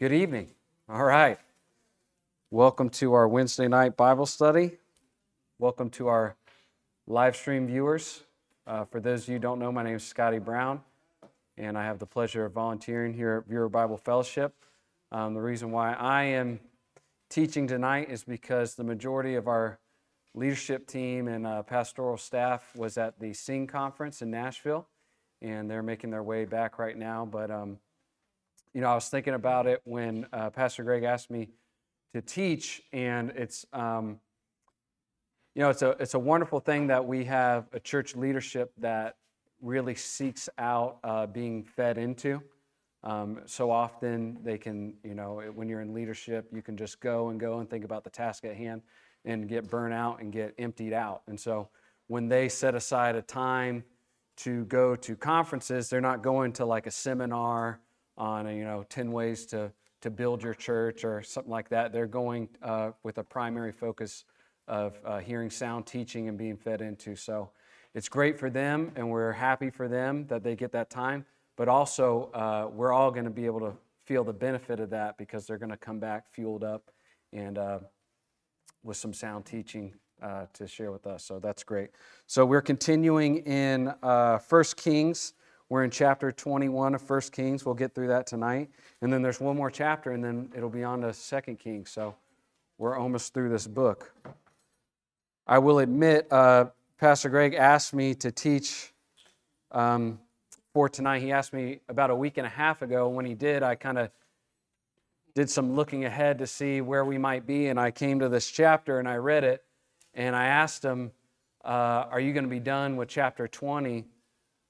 Good evening. All right. Welcome to our Wednesday night Bible study. Welcome to our live stream viewers. Uh, for those of you who don't know, my name is Scotty Brown, and I have the pleasure of volunteering here at Viewer Bible Fellowship. Um, the reason why I am teaching tonight is because the majority of our leadership team and uh, pastoral staff was at the Sing conference in Nashville, and they're making their way back right now. But um, you know, I was thinking about it when uh, Pastor Greg asked me to teach, and it's um, you know, it's a it's a wonderful thing that we have a church leadership that really seeks out uh, being fed into. Um, so often they can, you know, when you're in leadership, you can just go and go and think about the task at hand and get burnt out and get emptied out. And so when they set aside a time to go to conferences, they're not going to like a seminar on, you know, 10 ways to, to build your church or something like that. They're going uh, with a primary focus of uh, hearing sound teaching and being fed into. So it's great for them, and we're happy for them that they get that time. But also, uh, we're all going to be able to feel the benefit of that because they're going to come back fueled up and uh, with some sound teaching uh, to share with us. So that's great. So we're continuing in uh, First Kings. We're in chapter 21 of 1 Kings. We'll get through that tonight. And then there's one more chapter, and then it'll be on to Second Kings. So we're almost through this book. I will admit, uh, Pastor Greg asked me to teach um, for tonight. He asked me about a week and a half ago. When he did, I kind of did some looking ahead to see where we might be, and I came to this chapter and I read it, and I asked him, uh, Are you going to be done with chapter 20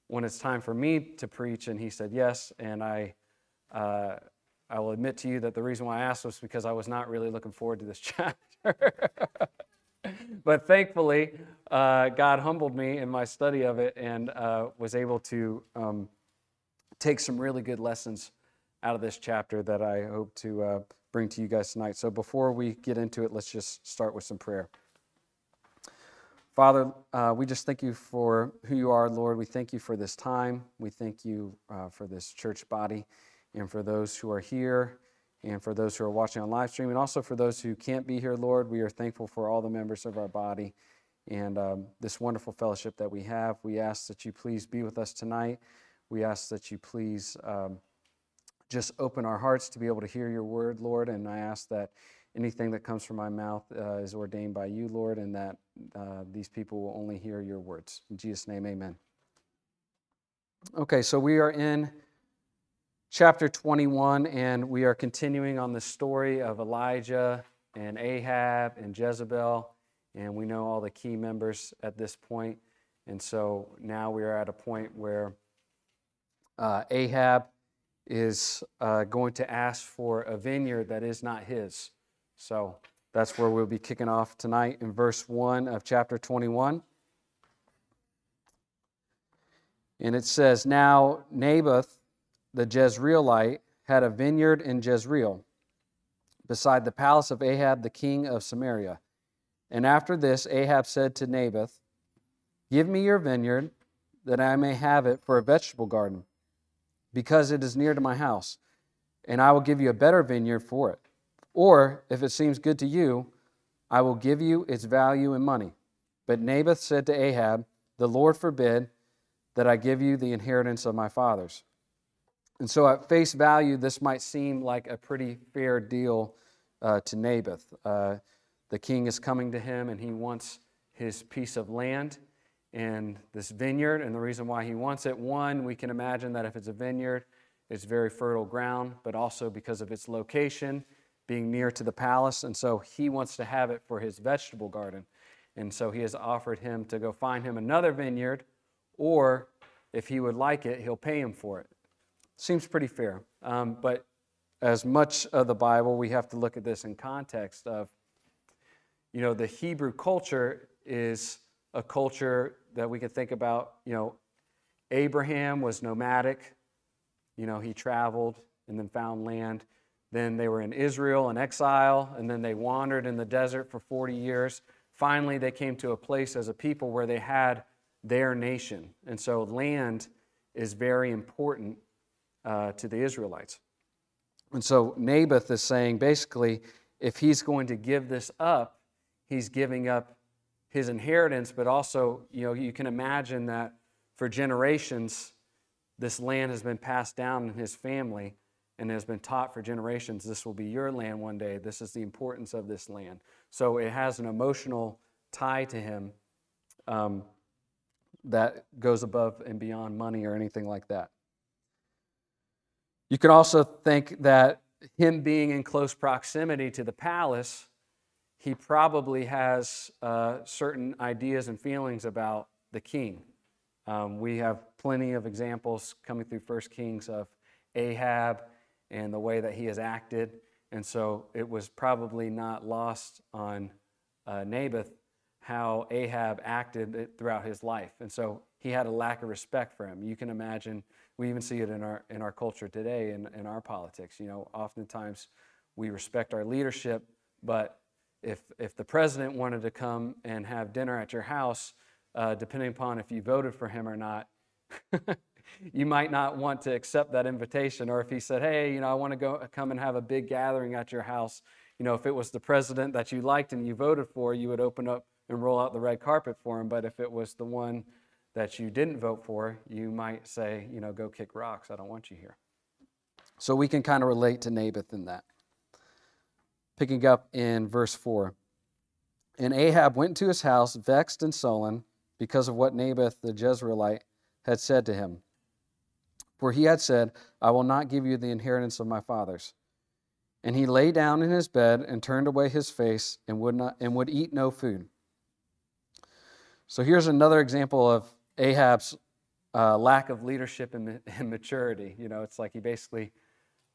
when it's time for me to preach? And he said, Yes. And I, uh, I will admit to you that the reason why I asked was because I was not really looking forward to this chapter. but thankfully, uh, God humbled me in my study of it and uh, was able to um, take some really good lessons out of this chapter that I hope to uh, bring to you guys tonight. So before we get into it, let's just start with some prayer. Father, uh, we just thank you for who you are, Lord. We thank you for this time. We thank you uh, for this church body and for those who are here and for those who are watching on live stream, and also for those who can't be here, Lord, we are thankful for all the members of our body and um, this wonderful fellowship that we have. We ask that you please be with us tonight. We ask that you please um, just open our hearts to be able to hear your word, Lord, and I ask that anything that comes from my mouth uh, is ordained by you, Lord, and that uh, these people will only hear your words. In Jesus' name, amen. Okay, so we are in chapter 21, and we are continuing on the story of Elijah and Ahab and Jezebel, and we know all the key members at this point. And so now we are at a point where uh, Ahab is uh, going to ask for a vineyard that is not his. So that's where we'll be kicking off tonight in verse 1 of chapter 21. And it says, Now Naboth the Jezreelite, had a vineyard in Jezreel, beside the palace of Ahab the king of Samaria. And after this, Ahab said to Naboth, Give me your vineyard, that I may have it for a vegetable garden, because it is near to my house, and I will give you a better vineyard for it. Or, if it seems good to you, I will give you its value in money. But Naboth said to Ahab, The Lord forbid that I give you the inheritance of my fathers. And so, at face value, this might seem like a pretty fair deal uh, to Naboth. Uh, the king is coming to him and he wants his piece of land and this vineyard. And the reason why he wants it one, we can imagine that if it's a vineyard, it's very fertile ground, but also because of its location, being near to the palace. And so, he wants to have it for his vegetable garden. And so, he has offered him to go find him another vineyard, or if he would like it, he'll pay him for it. Seems pretty fair. Um, but as much of the Bible, we have to look at this in context of, you know, the Hebrew culture is a culture that we could think about, you know, Abraham was nomadic. You know, he traveled and then found land. Then they were in Israel in exile, and then they wandered in the desert for 40 years. Finally, they came to a place as a people where they had their nation. And so land is very important uh, to the Israelites. And so Naboth is saying basically, if he's going to give this up, he's giving up his inheritance, but also, you know, you can imagine that for generations, this land has been passed down in his family and has been taught for generations this will be your land one day. This is the importance of this land. So it has an emotional tie to him um, that goes above and beyond money or anything like that. You can also think that him being in close proximity to the palace, he probably has uh, certain ideas and feelings about the king. Um, we have plenty of examples coming through First Kings of Ahab and the way that he has acted. And so it was probably not lost on uh, Naboth how Ahab acted throughout his life. And so he had a lack of respect for him. You can imagine, we even see it in our, in our culture today, in, in our politics. You know, oftentimes we respect our leadership, but if, if the president wanted to come and have dinner at your house, uh, depending upon if you voted for him or not, you might not want to accept that invitation. Or if he said, hey, you know, I want to go come and have a big gathering at your house, you know, if it was the president that you liked and you voted for, you would open up and roll out the red carpet for him. But if it was the one that you didn't vote for, you might say, you know, go kick rocks. I don't want you here. So we can kind of relate to Naboth in that. Picking up in verse 4. And Ahab went to his house, vexed and sullen, because of what Naboth the Jezreelite had said to him. For he had said, I will not give you the inheritance of my fathers. And he lay down in his bed and turned away his face and would, not, and would eat no food. So here's another example of Ahab's uh, lack of leadership and, and maturity. You know, it's like he basically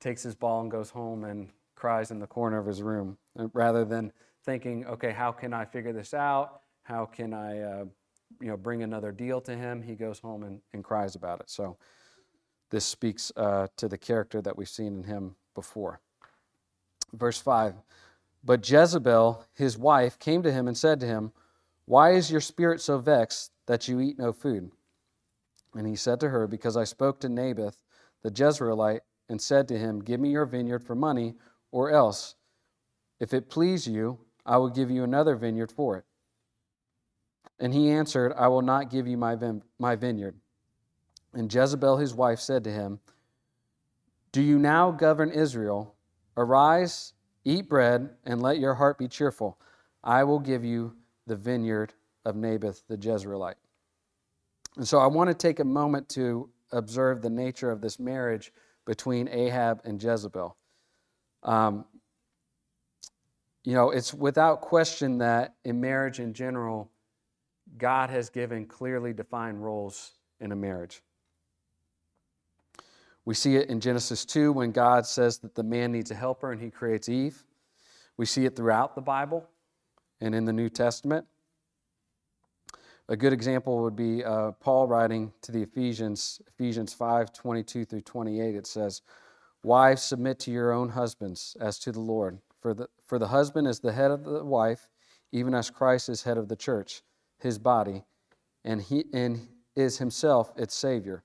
takes his ball and goes home and cries in the corner of his room uh, rather than thinking, okay, how can I figure this out? How can I, uh, you know, bring another deal to him? He goes home and, and cries about it. So this speaks uh, to the character that we've seen in him before. Verse 5 But Jezebel, his wife, came to him and said to him, Why is your spirit so vexed that you eat no food? And he said to her, Because I spoke to Naboth the Jezreelite and said to him, Give me your vineyard for money, or else, if it please you, I will give you another vineyard for it. And he answered, I will not give you my, my vineyard. And Jezebel his wife said to him, Do you now govern Israel? Arise, eat bread, and let your heart be cheerful. I will give you the vineyard of Naboth the Jezreelite. And so I want to take a moment to observe the nature of this marriage between Ahab and Jezebel. Um, you know, it's without question that in marriage in general, God has given clearly defined roles in a marriage. We see it in Genesis 2 when God says that the man needs a helper and he creates Eve. We see it throughout the Bible and in the New Testament. A good example would be uh, Paul writing to the Ephesians, Ephesians 5 22 through 28. It says, Wives, submit to your own husbands as to the Lord. For the, for the husband is the head of the wife, even as Christ is head of the church, his body, and, he, and is himself its Savior.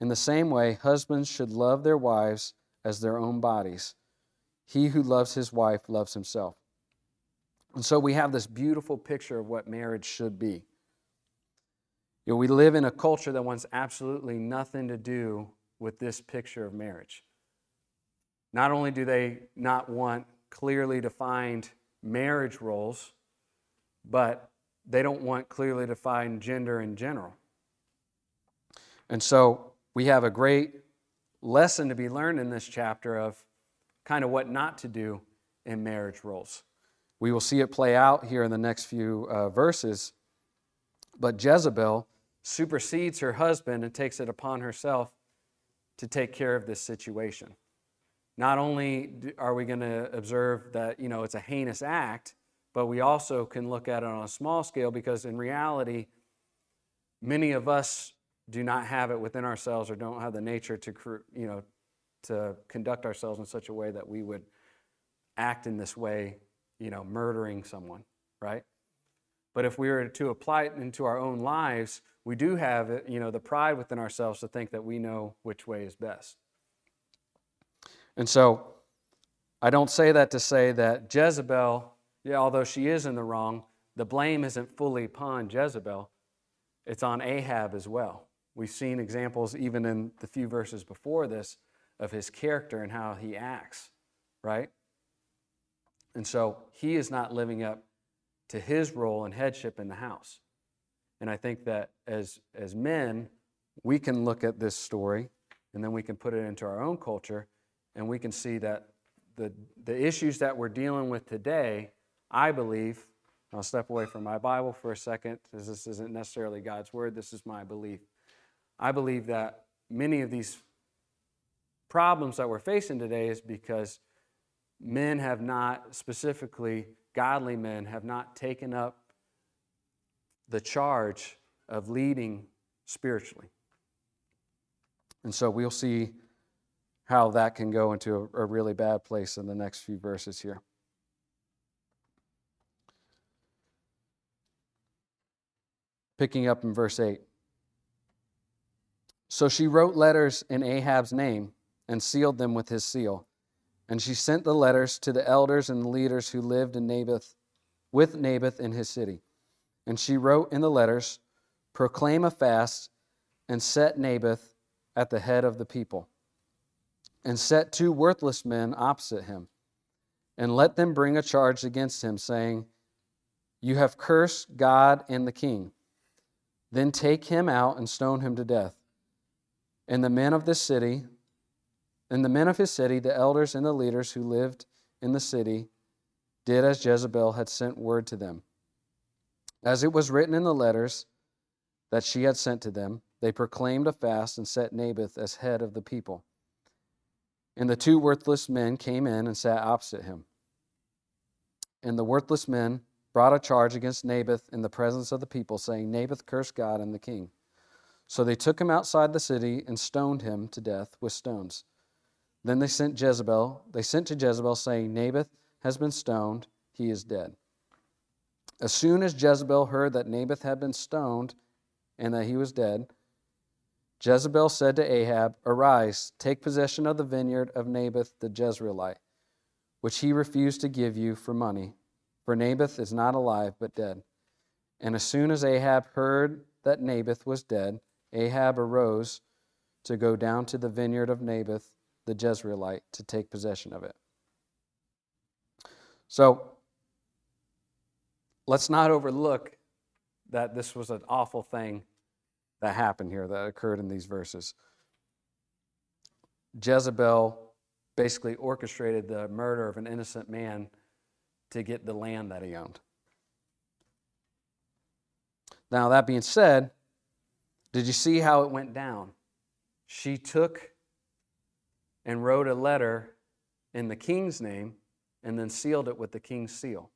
In the same way, husbands should love their wives as their own bodies. He who loves his wife loves himself. And so we have this beautiful picture of what marriage should be. You know, we live in a culture that wants absolutely nothing to do with this picture of marriage. Not only do they not want clearly defined marriage roles, but they don't want clearly defined gender in general. And so we have a great lesson to be learned in this chapter of kind of what not to do in marriage roles. We will see it play out here in the next few uh, verses. But Jezebel supersedes her husband and takes it upon herself to take care of this situation. not only are we going to observe that you know it's a heinous act, but we also can look at it on a small scale because in reality, many of us do not have it within ourselves or don't have the nature to you know to conduct ourselves in such a way that we would act in this way, you know, murdering someone, right? But if we were to apply it into our own lives, we do have, you know, the pride within ourselves to think that we know which way is best. And so I don't say that to say that Jezebel, yeah, although she is in the wrong, the blame isn't fully upon Jezebel. It's on Ahab as well. We've seen examples even in the few verses before this of his character and how he acts, right? And so he is not living up to his role and headship in the house. And I think that as, as men, we can look at this story and then we can put it into our own culture and we can see that the, the issues that we're dealing with today, I believe, I'll step away from my Bible for a second, because this isn't necessarily God's word, this is my belief. I believe that many of these problems that we're facing today is because men have not, specifically godly men, have not taken up the charge of leading spiritually. And so we'll see how that can go into a, a, really bad place in the next few verses here. Picking up in verse 8. So she wrote letters in Ahab's name and sealed them with his seal. And she sent the letters to the elders and the leaders who lived in Naboth with Naboth in his city. And she wrote in the letters, Proclaim a fast and set Naboth at the head of the people, and set two worthless men opposite him, and let them bring a charge against him, saying, You have cursed God and the king. Then take him out and stone him to death. And the men of this city, and the men of his city, the elders and the leaders who lived in the city, did as Jezebel had sent word to them. As it was written in the letters that she had sent to them, they proclaimed a fast and set Naboth as head of the people. And the two worthless men came in and sat opposite him. And the worthless men brought a charge against Naboth in the presence of the people, saying, Naboth cursed God and the king. So they took him outside the city and stoned him to death with stones. Then they sent Jezebel, they sent to Jezebel, saying, Naboth has been stoned, he is dead. As soon as Jezebel heard that Naboth had been stoned and that he was dead, Jezebel said to Ahab, Arise, take possession of the vineyard of Naboth the Jezreelite, which he refused to give you for money, for Naboth is not alive but dead. And as soon as Ahab heard that Naboth was dead, Ahab arose to go down to the vineyard of Naboth the Jezreelite to take possession of it. So let's not overlook that this was an awful thing that happened here, that occurred in these verses. Jezebel basically orchestrated the murder of an innocent man to get the land that he owned. Now, that being said, did you see how it went down? She took and wrote a letter in the king's name and then sealed it with the king's seal.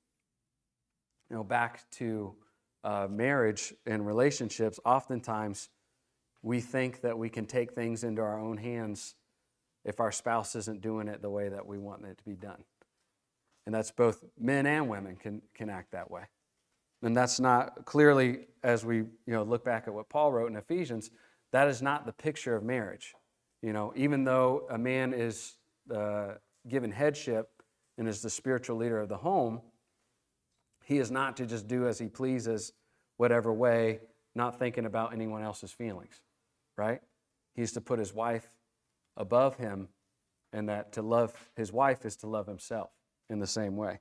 You know, back to uh, marriage and relationships, oftentimes we think that we can take things into our own hands if our spouse isn't doing it the way that we want it to be done. And that's both men and women can, can act that way. And that's not clearly, as we you know, look back at what Paul wrote in Ephesians, that is not the picture of marriage. You know, even though a man is uh, given headship and is the spiritual leader of the home, he is not to just do as he pleases, whatever way, not thinking about anyone else's feelings, right? He's to put his wife above him, and that to love his wife is to love himself in the same way.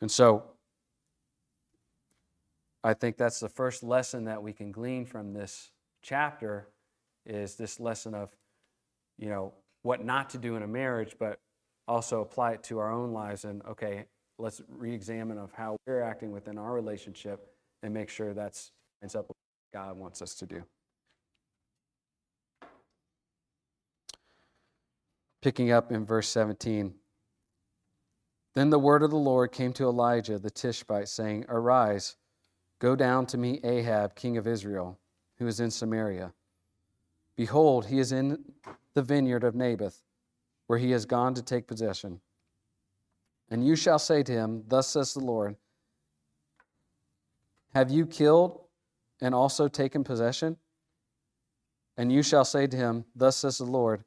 And so, I think that's the first lesson that we can glean from this chapter is this lesson of, you know, what not to do in a marriage, but also apply it to our own lives and okay, let's re-examine of how we're acting within our relationship and make sure that's ends up what God wants us to do. picking up in verse 17. Then the word of the Lord came to Elijah the Tishbite, saying, Arise, go down to meet Ahab, king of Israel, who is in Samaria. Behold, he is in the vineyard of Naboth, where he has gone to take possession. And you shall say to him, Thus says the Lord, Have you killed and also taken possession? And you shall say to him, Thus says the Lord,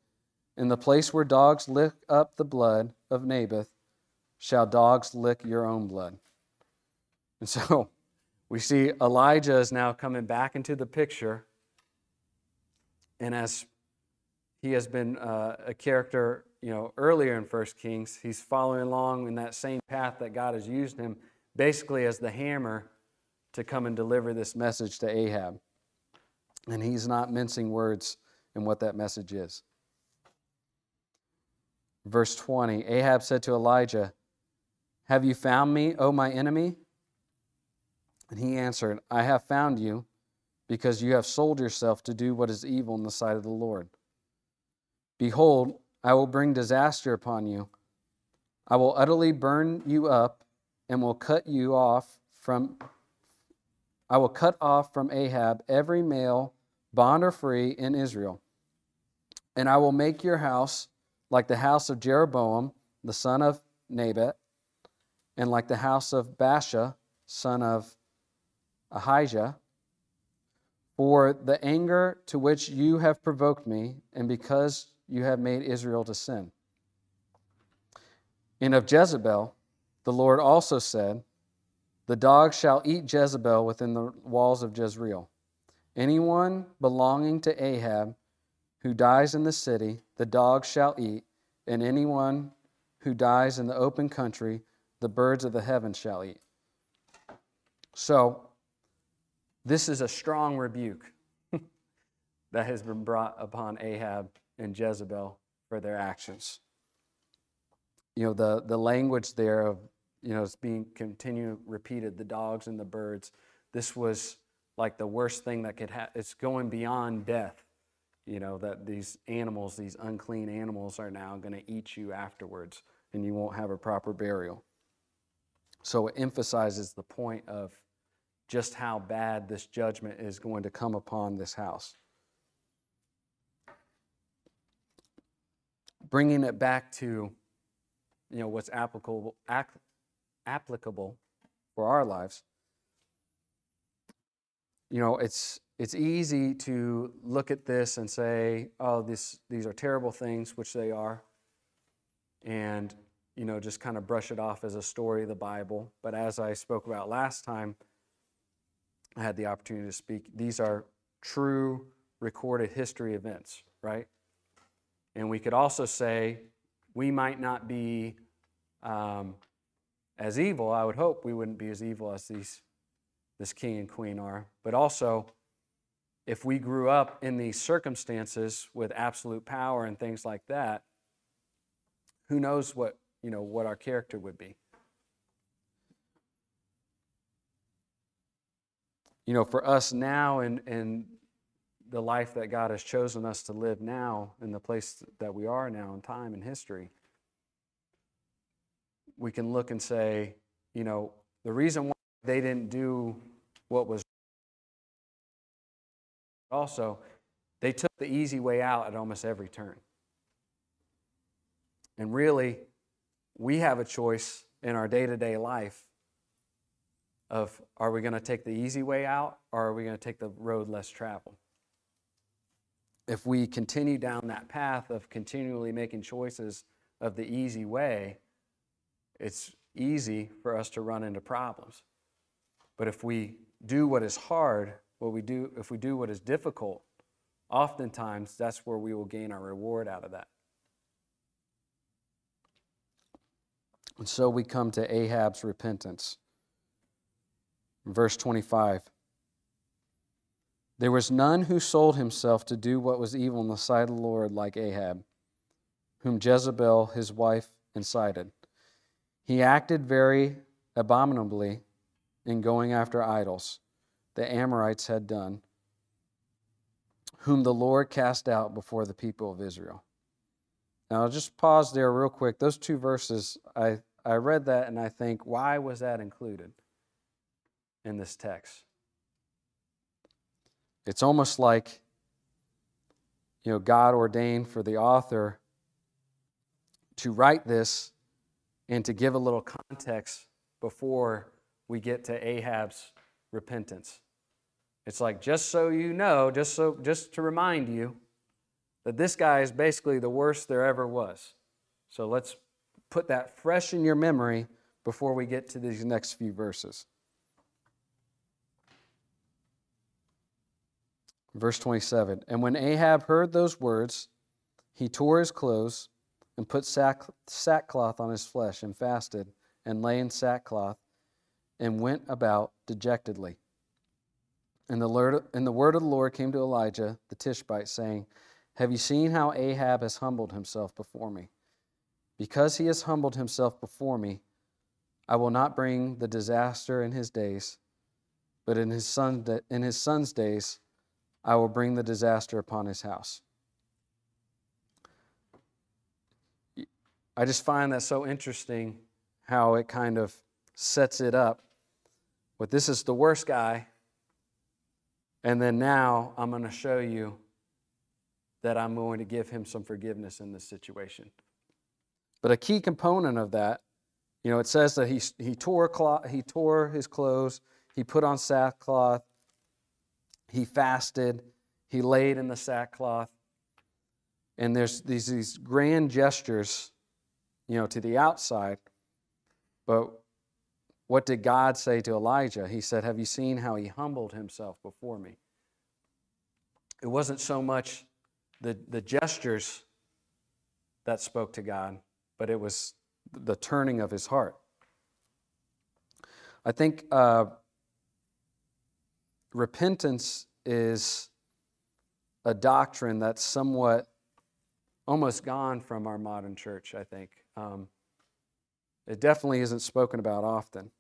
In the place where dogs lick up the blood of Naboth, shall dogs lick your own blood. And so we see Elijah is now coming back into the picture. And as he has been uh, a character, you know, earlier in First Kings, he's following along in that same path that God has used him, basically as the hammer to come and deliver this message to Ahab. And he's not mincing words in what that message is. Verse 20 Ahab said to Elijah, have you found me, O my enemy? And he answered, I have found you because you have sold yourself to do what is evil in the sight of the Lord. Behold, I will bring disaster upon you. I will utterly burn you up and will cut you off from I will cut off from Ahab every male, bond or free, in Israel. And I will make your house like the house of Jeroboam, the son of Nebat, and like the house of Baasha, son of Ahijah, for the anger to which you have provoked me, and because you have made Israel to sin. And of Jezebel, the Lord also said, The dog shall eat Jezebel within the walls of Jezreel. Anyone belonging to Ahab who dies in the city, the dog shall eat, and anyone who dies in the open country, the birds of the heavens shall eat. So, this is a strong rebuke that has been brought upon Ahab and Jezebel for their actions. You know, the, the language there of, you know, it's being continued repeated the dogs and the birds. This was like the worst thing that could happen. It's going beyond death. You know, that these animals, these unclean animals, are now going to eat you afterwards and you won't have a proper burial. So it emphasizes the point of just how bad this judgment is going to come upon this house. Bringing it back to you know what's applicable applicable for our lives. You know, it's it's easy to look at this and say, "Oh, this these are terrible things," which they are. And you know, just kind of brush it off as a story of the Bible. But as I spoke about last time, I had the opportunity to speak. These are true recorded history events, right? And we could also say we might not be um, as evil. I would hope we wouldn't be as evil as these this king and queen are. But also, if we grew up in these circumstances with absolute power and things like that, who knows what you know, what our character would be. You know, for us now and in the life that God has chosen us to live now, in the place that we are now in time and history, we can look and say, you know, the reason why they didn't do what was also, they took the easy way out at almost every turn. And really, we have a choice in our day to day life of are we going to take the easy way out or are we going to take the road less traveled? If we continue down that path of continually making choices of the easy way, it's easy for us to run into problems. But if we do what is hard, what we do, if we do what is difficult, oftentimes that's where we will gain our reward out of that. And so we come to Ahab's repentance. Verse 25 There was none who sold himself to do what was evil in the sight of the Lord like Ahab, whom Jezebel his wife incited. He acted very abominably in going after idols, the Amorites had done, whom the Lord cast out before the people of Israel. Now, I'll just pause there real quick. Those two verses, I, I read that and I think, why was that included in this text? It's almost like, you know, God ordained for the author to write this and to give a little context before we get to Ahab's repentance. It's like just so you know, just so just to remind you that this guy is basically the worst there ever was. So let's put that fresh in your memory before we get to these next few verses. Verse 27 And when Ahab heard those words, he tore his clothes and put sack, sackcloth on his flesh and fasted and lay in sackcloth and went about dejectedly. And the, Lord, and the word of the Lord came to Elijah the Tishbite, saying, Have you seen how Ahab has humbled himself before me? Because he has humbled himself before me, I will not bring the disaster in his days, but in his, son, in his son's days, I will bring the disaster upon his house. I just find that so interesting how it kind of sets it up. But this is the worst guy. And then now I'm going to show you that I'm going to give him some forgiveness in this situation. But a key component of that, you know, it says that he, he, tore, cloth, he tore his clothes, he put on sackcloth, he fasted, he laid in the sackcloth. And there's these, these grand gestures you know, to the outside. But what did God say to Elijah? He said, Have you seen how he humbled himself before me? It wasn't so much the, the gestures that spoke to God, but it was the turning of his heart. I think uh, repentance is a doctrine that's somewhat almost gone from our modern church, I think. Um, it definitely isn't spoken about often.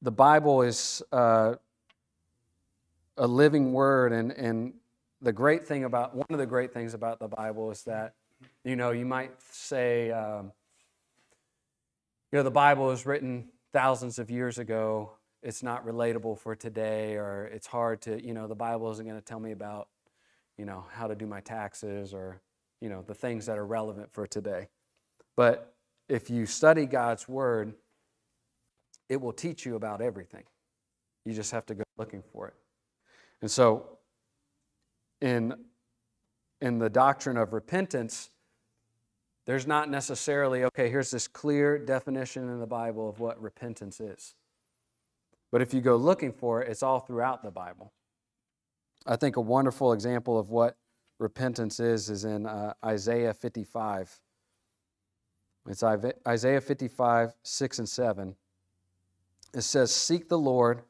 The Bible is uh, a living word, and, and the great thing about one of the great things about the Bible is that, you know, you might say, um, you know, the Bible is written thousands of years ago. It's not relatable for today, or it's hard to, you know, the Bible isn't going to tell me about you know, how to do my taxes or, you know, the things that are relevant for today. But if you study God's Word, it will teach you about everything. You just have to go looking for it. And so, in, in the doctrine of repentance, there's not necessarily, okay, here's this clear definition in the Bible of what repentance is. But if you go looking for it, it's all throughout the Bible. I think a wonderful example of what repentance is is in uh, Isaiah 55. It's Isaiah 55, 6 and 7. It says, Seek the Lord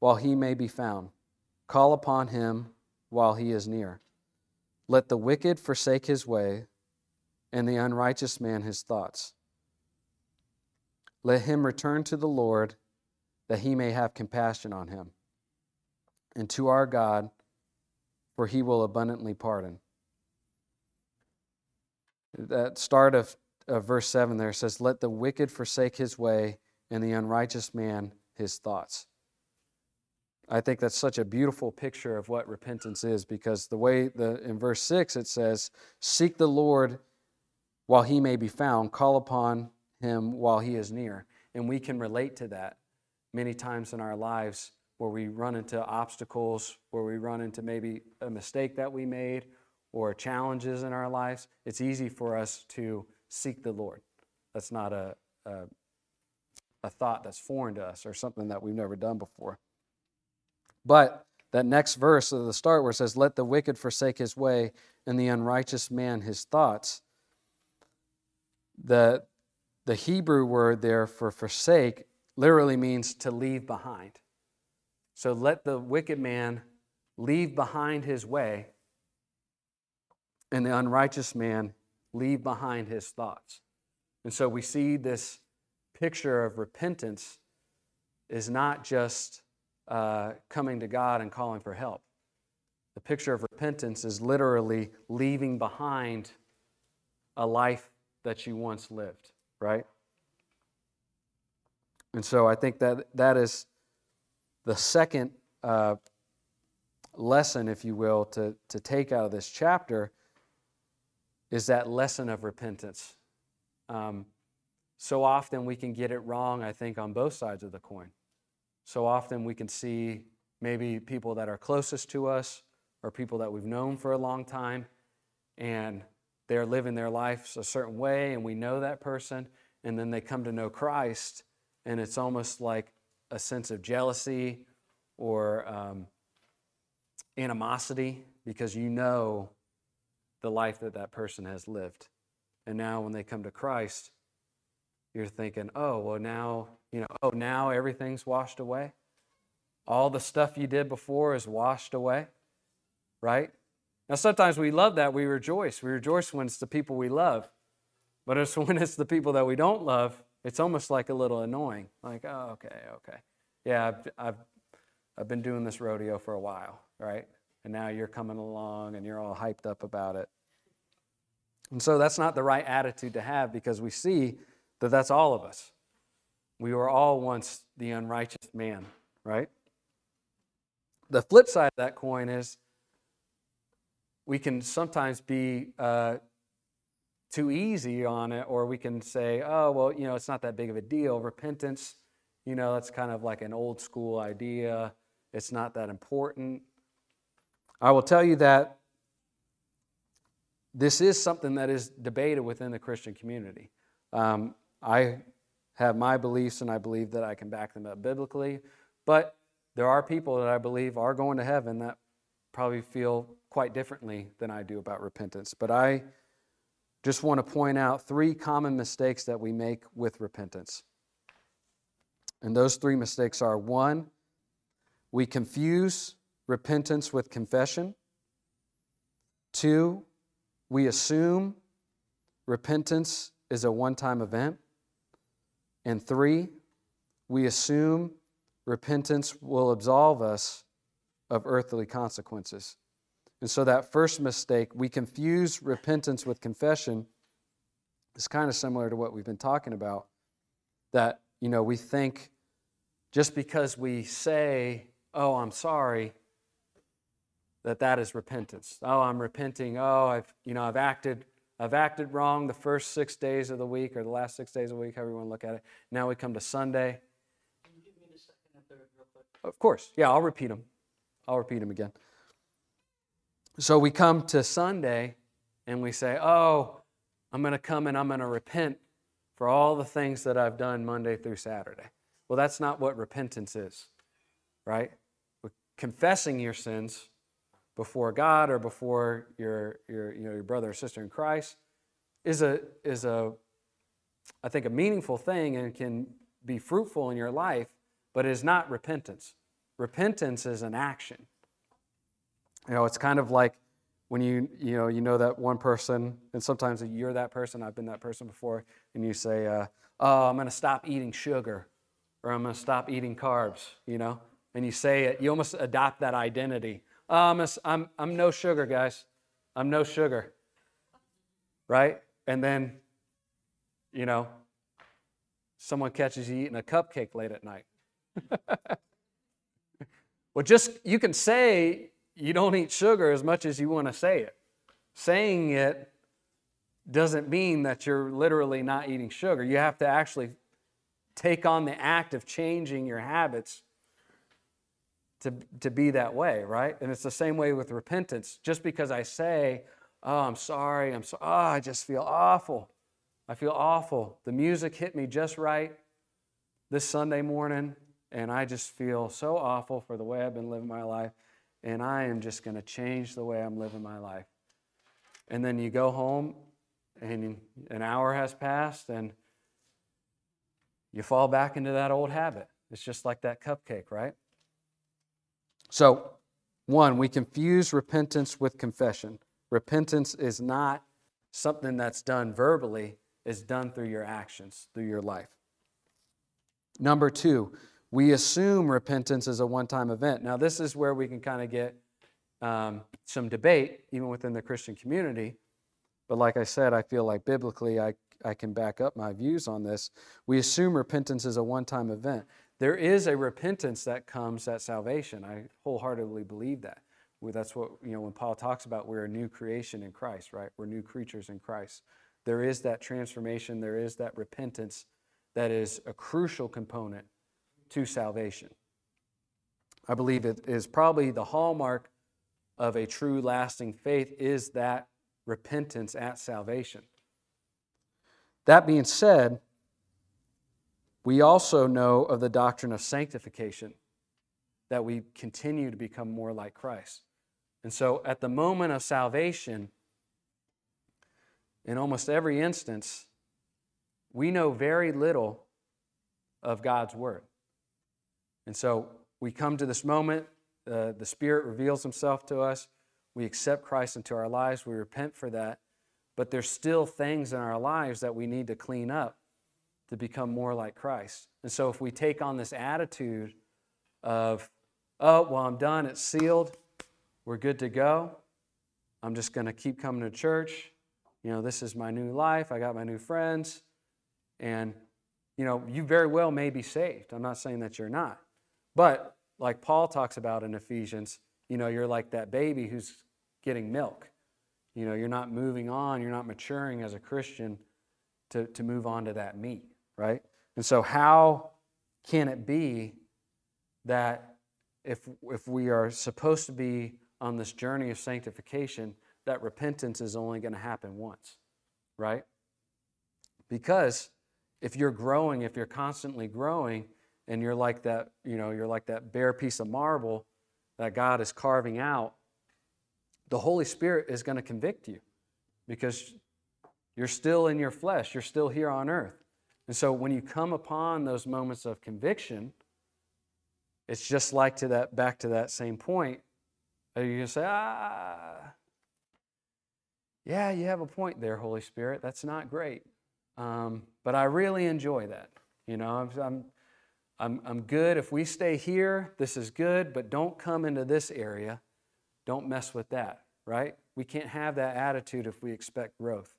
while he may be found, call upon him while he is near. Let the wicked forsake his way, and the unrighteous man his thoughts. Let him return to the Lord, that he may have compassion on him and to our God, for he will abundantly pardon. That start of, of verse 7 there says, Let the wicked forsake his way, and the unrighteous man his thoughts. I think that's such a beautiful picture of what repentance is because the way the in verse 6 it says, Seek the Lord while he may be found, call upon him while he is near. And we can relate to that many times in our lives where we run into obstacles, where we run into maybe a mistake that we made or challenges in our lives, it's easy for us to seek the Lord. That's not a, a, a thought that's foreign to us or something that we've never done before. But that next verse of the start where it says, Let the wicked forsake his way and the unrighteous man his thoughts, the, the Hebrew word there for forsake literally means to leave behind. So let the wicked man leave behind his way, and the unrighteous man leave behind his thoughts. And so we see this picture of repentance is not just uh, coming to God and calling for help. the picture of repentance is literally leaving behind a life that you once lived, right? And so I think that that is the second uh, lesson, if you will, to, to take out of this chapter is that lesson of repentance. Um, so often we can get it wrong, I think, on both sides of the coin. So often we can see maybe people that are closest to us or people that we've known for a long time, and they're living their lives a certain way, and we know that person, and then they come to know Christ, and it's almost like a sense of jealousy or um, animosity because you know the life that that person has lived. And now when they come to Christ, you're thinking, oh, well, now, you know, oh, now everything's washed away. All the stuff you did before is washed away, right? Now, sometimes we love that. We rejoice. We rejoice when it's the people we love. But it's when it's the people that we don't love, it's almost like a little annoying. Like, oh, okay, okay. Yeah, I've, I've, I've been doing this rodeo for a while, right? And now you're coming along and you're all hyped up about it. And so that's not the right attitude to have because we see that that's all of us. We were all once the unrighteous man, right? The flip side of that coin is we can sometimes be uh, too easy on it, or we can say, oh, well, you know, it's not that big of a deal. Repentance, you know, that's kind of like an old school idea. It's not that important. I will tell you that this is something that is debated within the Christian community. Um, I have my beliefs and I believe that I can back them up biblically, but there are people that I believe are going to heaven that probably feel quite differently than I do about repentance. But I just want to point out three common mistakes that we make with repentance. And those three mistakes are one, we confuse repentance with confession. Two, we assume repentance is a one time event. And three, we assume repentance will absolve us of earthly consequences. And so that first mistake, we confuse repentance with confession, is kind of similar to what we've been talking about. That, you know, we think just because we say, oh, I'm sorry, that that is repentance. Oh, I'm repenting. Oh, I've, you know, I've acted I've acted wrong the first six days of the week or the last six days of the week, however you want to look at it. Now we come to Sunday. Can you give me the second and third real quick? Of course. Yeah, I'll repeat them. I'll repeat them again. So we come to Sunday and we say, Oh, I'm going to come and I'm going to repent for all the things that I've done Monday through Saturday. Well, that's not what repentance is, right? confessing your sins before God or before your, your, you know, your brother or sister in Christ is a, is a, I think, a meaningful thing and can be fruitful in your life, but it is not repentance. Repentance is an action. You know, it's kind of like when you, you know, you know that one person, and sometimes you're that person, I've been that person before, and you say, uh, oh, I'm going to stop eating sugar, or I'm going to stop eating carbs, you know? And you say it, you almost adopt that identity Oh, I'm, a, I'm, I'm no sugar, guys. I'm no sugar. Right? And then, you know, someone catches you eating a cupcake late at night. well, just you can say you don't eat sugar as much as you want to say it. Saying it doesn't mean that you're literally not eating sugar. You have to actually take on the act of changing your habits to, to be that way, right? And it's the same way with repentance. Just because I say, oh, I'm sorry, I'm so, oh, I just feel awful. I feel awful. The music hit me just right this Sunday morning, and I just feel so awful for the way I've been living my life, and I am just going to change the way I'm living my life. And then you go home, and an hour has passed, and you fall back into that old habit. It's just like that cupcake, right? So, one, we confuse repentance with confession. Repentance is not something that's done verbally, it's done through your actions, through your life. Number two, we assume repentance is a one time event. Now, this is where we can kind of get um, some debate, even within the Christian community. But like I said, I feel like biblically I, I can back up my views on this. We assume repentance is a one time event. There is a repentance that comes at salvation. I wholeheartedly believe that. That's what, you know, when Paul talks about we're a new creation in Christ, right? We're new creatures in Christ. There is that transformation, there is that repentance that is a crucial component to salvation. I believe it is probably the hallmark of a true lasting faith is that repentance at salvation. That being said, we also know of the doctrine of sanctification, that we continue to become more like Christ. And so at the moment of salvation, in almost every instance, we know very little of God's Word. And so we come to this moment, uh, the Spirit reveals Himself to us, we accept Christ into our lives, we repent for that, but there's still things in our lives that we need to clean up to become more like Christ. And so if we take on this attitude of, oh, well, I'm done, it's sealed, we're good to go, I'm just going to keep coming to church, you know, this is my new life, I got my new friends, and, you know, you very well may be saved. I'm not saying that you're not. But like Paul talks about in Ephesians, you know, you're like that baby who's getting milk. You know, you're not moving on, you're not maturing as a Christian to, to move on to that meat, right? And so, how can it be that if, if we are supposed to be on this journey of sanctification, that repentance is only going to happen once, right? Because if you're growing, if you're constantly growing, and you're like that, you know, you're like that bare piece of marble that God is carving out, the Holy Spirit is going to convict you because you're still in your flesh, you're still here on earth. And so when you come upon those moments of conviction, it's just like to that back to that same point. Are you going to say, ah, yeah, you have a point there, Holy Spirit. That's not great. Um, but I really enjoy that. You know, I'm, I'm, I'm, I'm good. If we stay here, this is good, but don't come into this area. Don't mess with that, right? We can't have that attitude if we expect growth.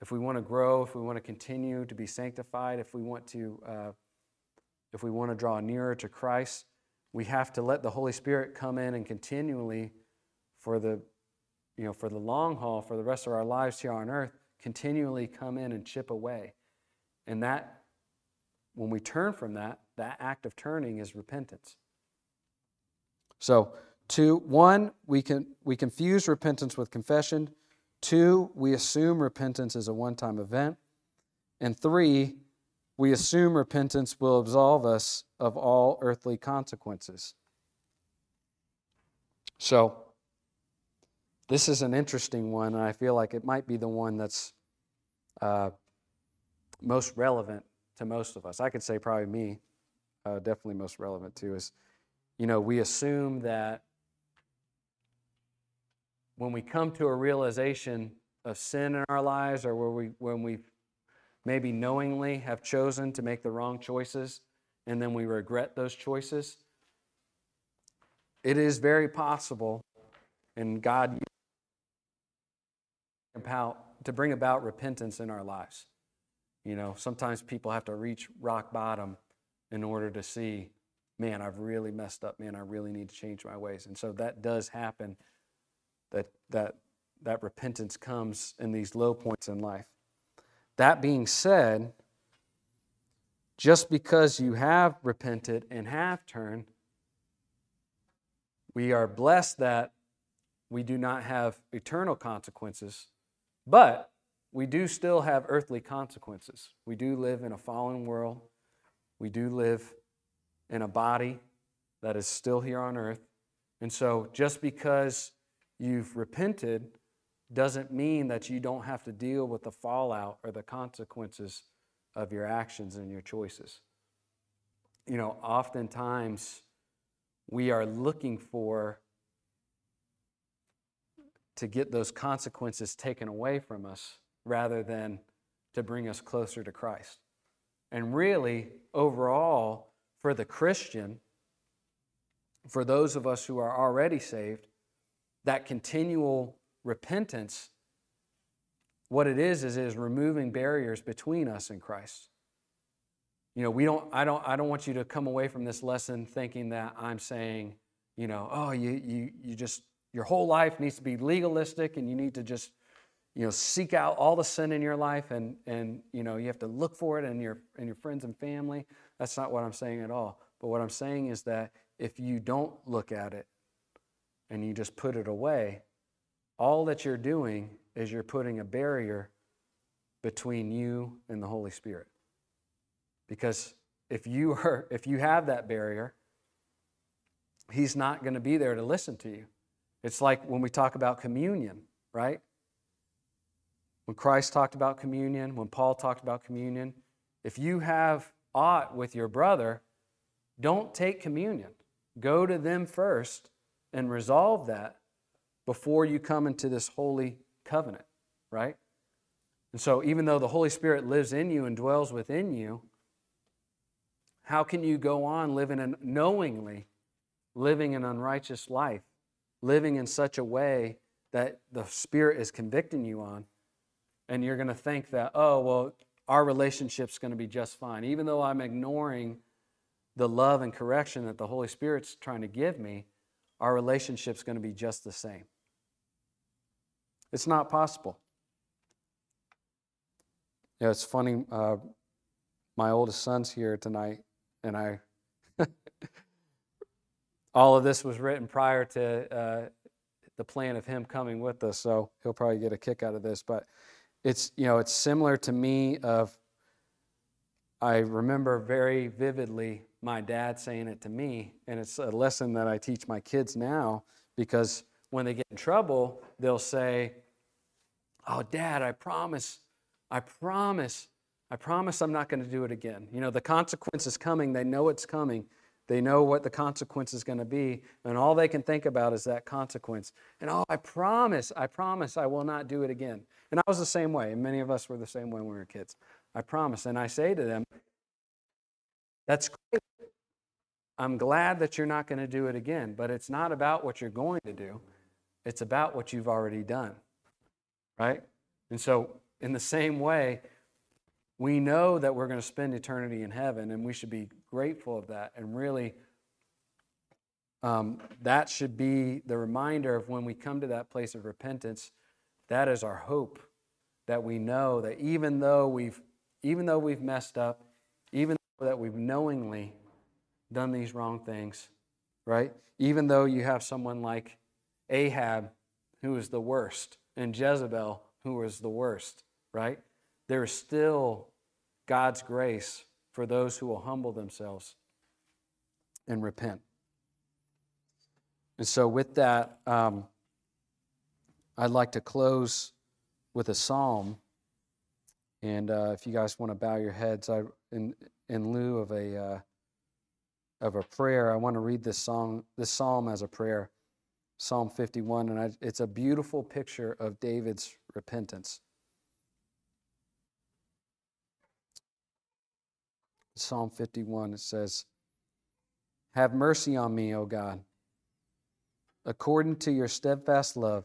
If we want to grow, if we want to continue to be sanctified, if we want to, uh, if we want to draw nearer to Christ, we have to let the Holy Spirit come in and continually, for the, you know, for the long haul, for the rest of our lives here on earth, continually come in and chip away. And that, when we turn from that, that act of turning is repentance. So, two, one, we can we confuse repentance with confession. Two, we assume repentance is a one-time event. And three, we assume repentance will absolve us of all earthly consequences. So, this is an interesting one, and I feel like it might be the one that's uh, most relevant to most of us. I could say probably me, uh, definitely most relevant to is, you know, we assume that when we come to a realization of sin in our lives, or where we when we maybe knowingly have chosen to make the wrong choices, and then we regret those choices, it is very possible, and God about, to bring about repentance in our lives. You know, sometimes people have to reach rock bottom in order to see, man, I've really messed up, man, I really need to change my ways. And so that does happen, that, that, that repentance comes in these low points in life. That being said, just because you have repented and have turned, we are blessed that we do not have eternal consequences but we do still have earthly consequences. We do live in a fallen world. We do live in a body that is still here on earth. And so just because you've repented doesn't mean that you don't have to deal with the fallout or the consequences of your actions and your choices. You know, oftentimes we are looking for to get those consequences taken away from us rather than to bring us closer to Christ. And really, overall, for the Christian, for those of us who are already saved, that continual repentance, what it is, is, is removing barriers between us and Christ. You know, we don't, I don't, I don't want you to come away from this lesson thinking that I'm saying, you know, oh, you, you, you just, your whole life needs to be legalistic and you need to just, you know, seek out all the sin in your life and, and, you know, you have to look for it in your, in your friends and family. That's not what I'm saying at all. But what I'm saying is that if you don't look at it and you just put it away, all that you're doing is you're putting a barrier between you and the Holy Spirit. Because if you are if you have that barrier, he's not going to be there to listen to you. It's like when we talk about communion, right? When Christ talked about communion, when Paul talked about communion, if you have aught with your brother, don't take communion. Go to them first and resolve that before you come into this holy covenant, right? And so, even though the Holy Spirit lives in you and dwells within you, how can you go on living and knowingly living an unrighteous life, living in such a way that the Spirit is convicting you on, and you're going to think that, oh, well, our relationship's going to be just fine, even though I'm ignoring the love and correction that the Holy Spirit's trying to give me, our relationship's going to be just the same. It's not possible. Yeah, it's funny. Uh, my oldest son's here tonight, and I. all of this was written prior to uh, the plan of him coming with us, so he'll probably get a kick out of this. But it's you know it's similar to me. Of I remember very vividly my dad saying it to me, and it's a lesson that I teach my kids now because when they get in trouble, they'll say, Oh, dad, I promise, I promise, I promise I'm not going to do it again. You know, the consequence is coming. They know it's coming. They know what the consequence is going to be, and all they can think about is that consequence. And oh, I promise, I promise I will not do it again. And I was the same way, and many of us were the same way when we were kids. I promise. And I say to them, that's great. I'm glad that you're not going to do it again, but it's not about what you're going to do. It's about what you've already done. Right? And so, in the same way, we know that we're going to spend eternity in heaven, and we should be grateful of that. And really, um, that should be the reminder of when we come to that place of repentance. That is our hope that we know that even though we've even though we've messed up, even though that we've knowingly done these wrong things, right? Even though you have someone like Ahab, who is the worst, and Jezebel, who was the worst, right? There is still God's grace for those who will humble themselves and repent. And so, with that, um, I'd like to close with a psalm. And uh, if you guys want to bow your heads, I, in, in lieu of a uh, of a prayer, I want to read this song, this psalm as a prayer, Psalm 51, and I, it's a beautiful picture of David's repentance. Psalm 51, it says, Have mercy on me, O God, according to your steadfast love,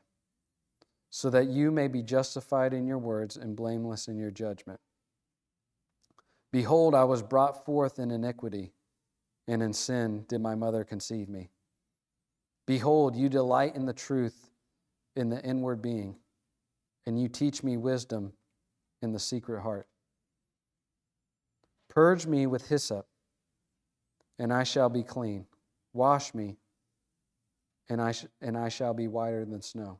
so that you may be justified in your words and blameless in your judgment. Behold, I was brought forth in iniquity, and in sin did my mother conceive me. Behold, you delight in the truth in the inward being, and you teach me wisdom in the secret heart. Purge me with hyssop, and I shall be clean. Wash me, and I, sh- and I shall be whiter than snow.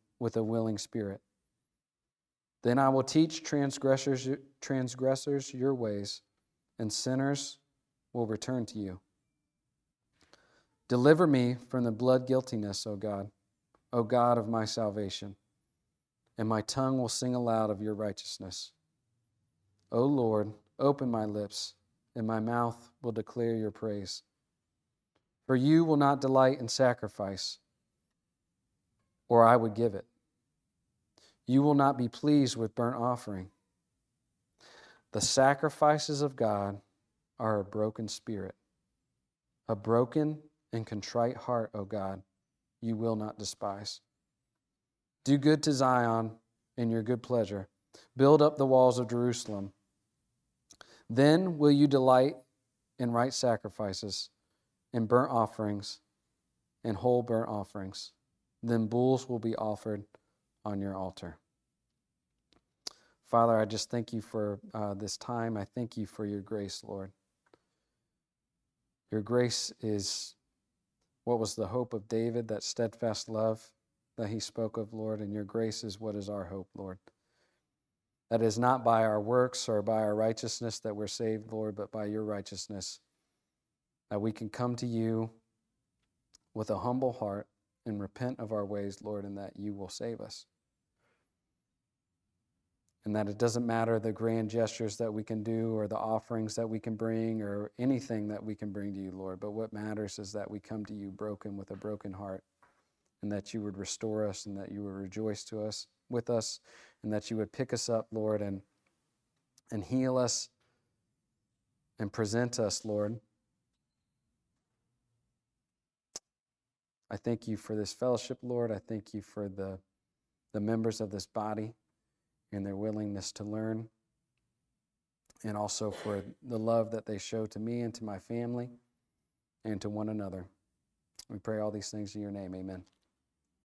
with a willing spirit. Then I will teach transgressors, transgressors your ways, and sinners will return to you. Deliver me from the blood guiltiness, O God, O God of my salvation, and my tongue will sing aloud of your righteousness. O Lord, open my lips, and my mouth will declare your praise. For you will not delight in sacrifice, or I would give it. You will not be pleased with burnt offering. The sacrifices of God are a broken spirit, a broken and contrite heart, O God, you will not despise. Do good to Zion in your good pleasure. Build up the walls of Jerusalem. Then will you delight in right sacrifices, in burnt offerings, and whole burnt offerings. Then bulls will be offered on your altar. Father, I just thank you for uh, this time. I thank you for your grace, Lord. Your grace is what was the hope of David, that steadfast love that he spoke of, Lord, and your grace is what is our hope, Lord. That is not by our works or by our righteousness that we're saved, Lord, but by your righteousness. That we can come to you with a humble heart and repent of our ways, Lord, and that you will save us and that it doesn't matter the grand gestures that we can do or the offerings that we can bring or anything that we can bring to you, Lord. But what matters is that we come to you broken with a broken heart and that you would restore us and that you would rejoice to us with us and that you would pick us up, Lord, and and heal us and present us, Lord. I thank you for this fellowship, Lord. I thank you for the the members of this body and their willingness to learn, and also for the love that they show to me and to my family and to one another. We pray all these things in your name. Amen.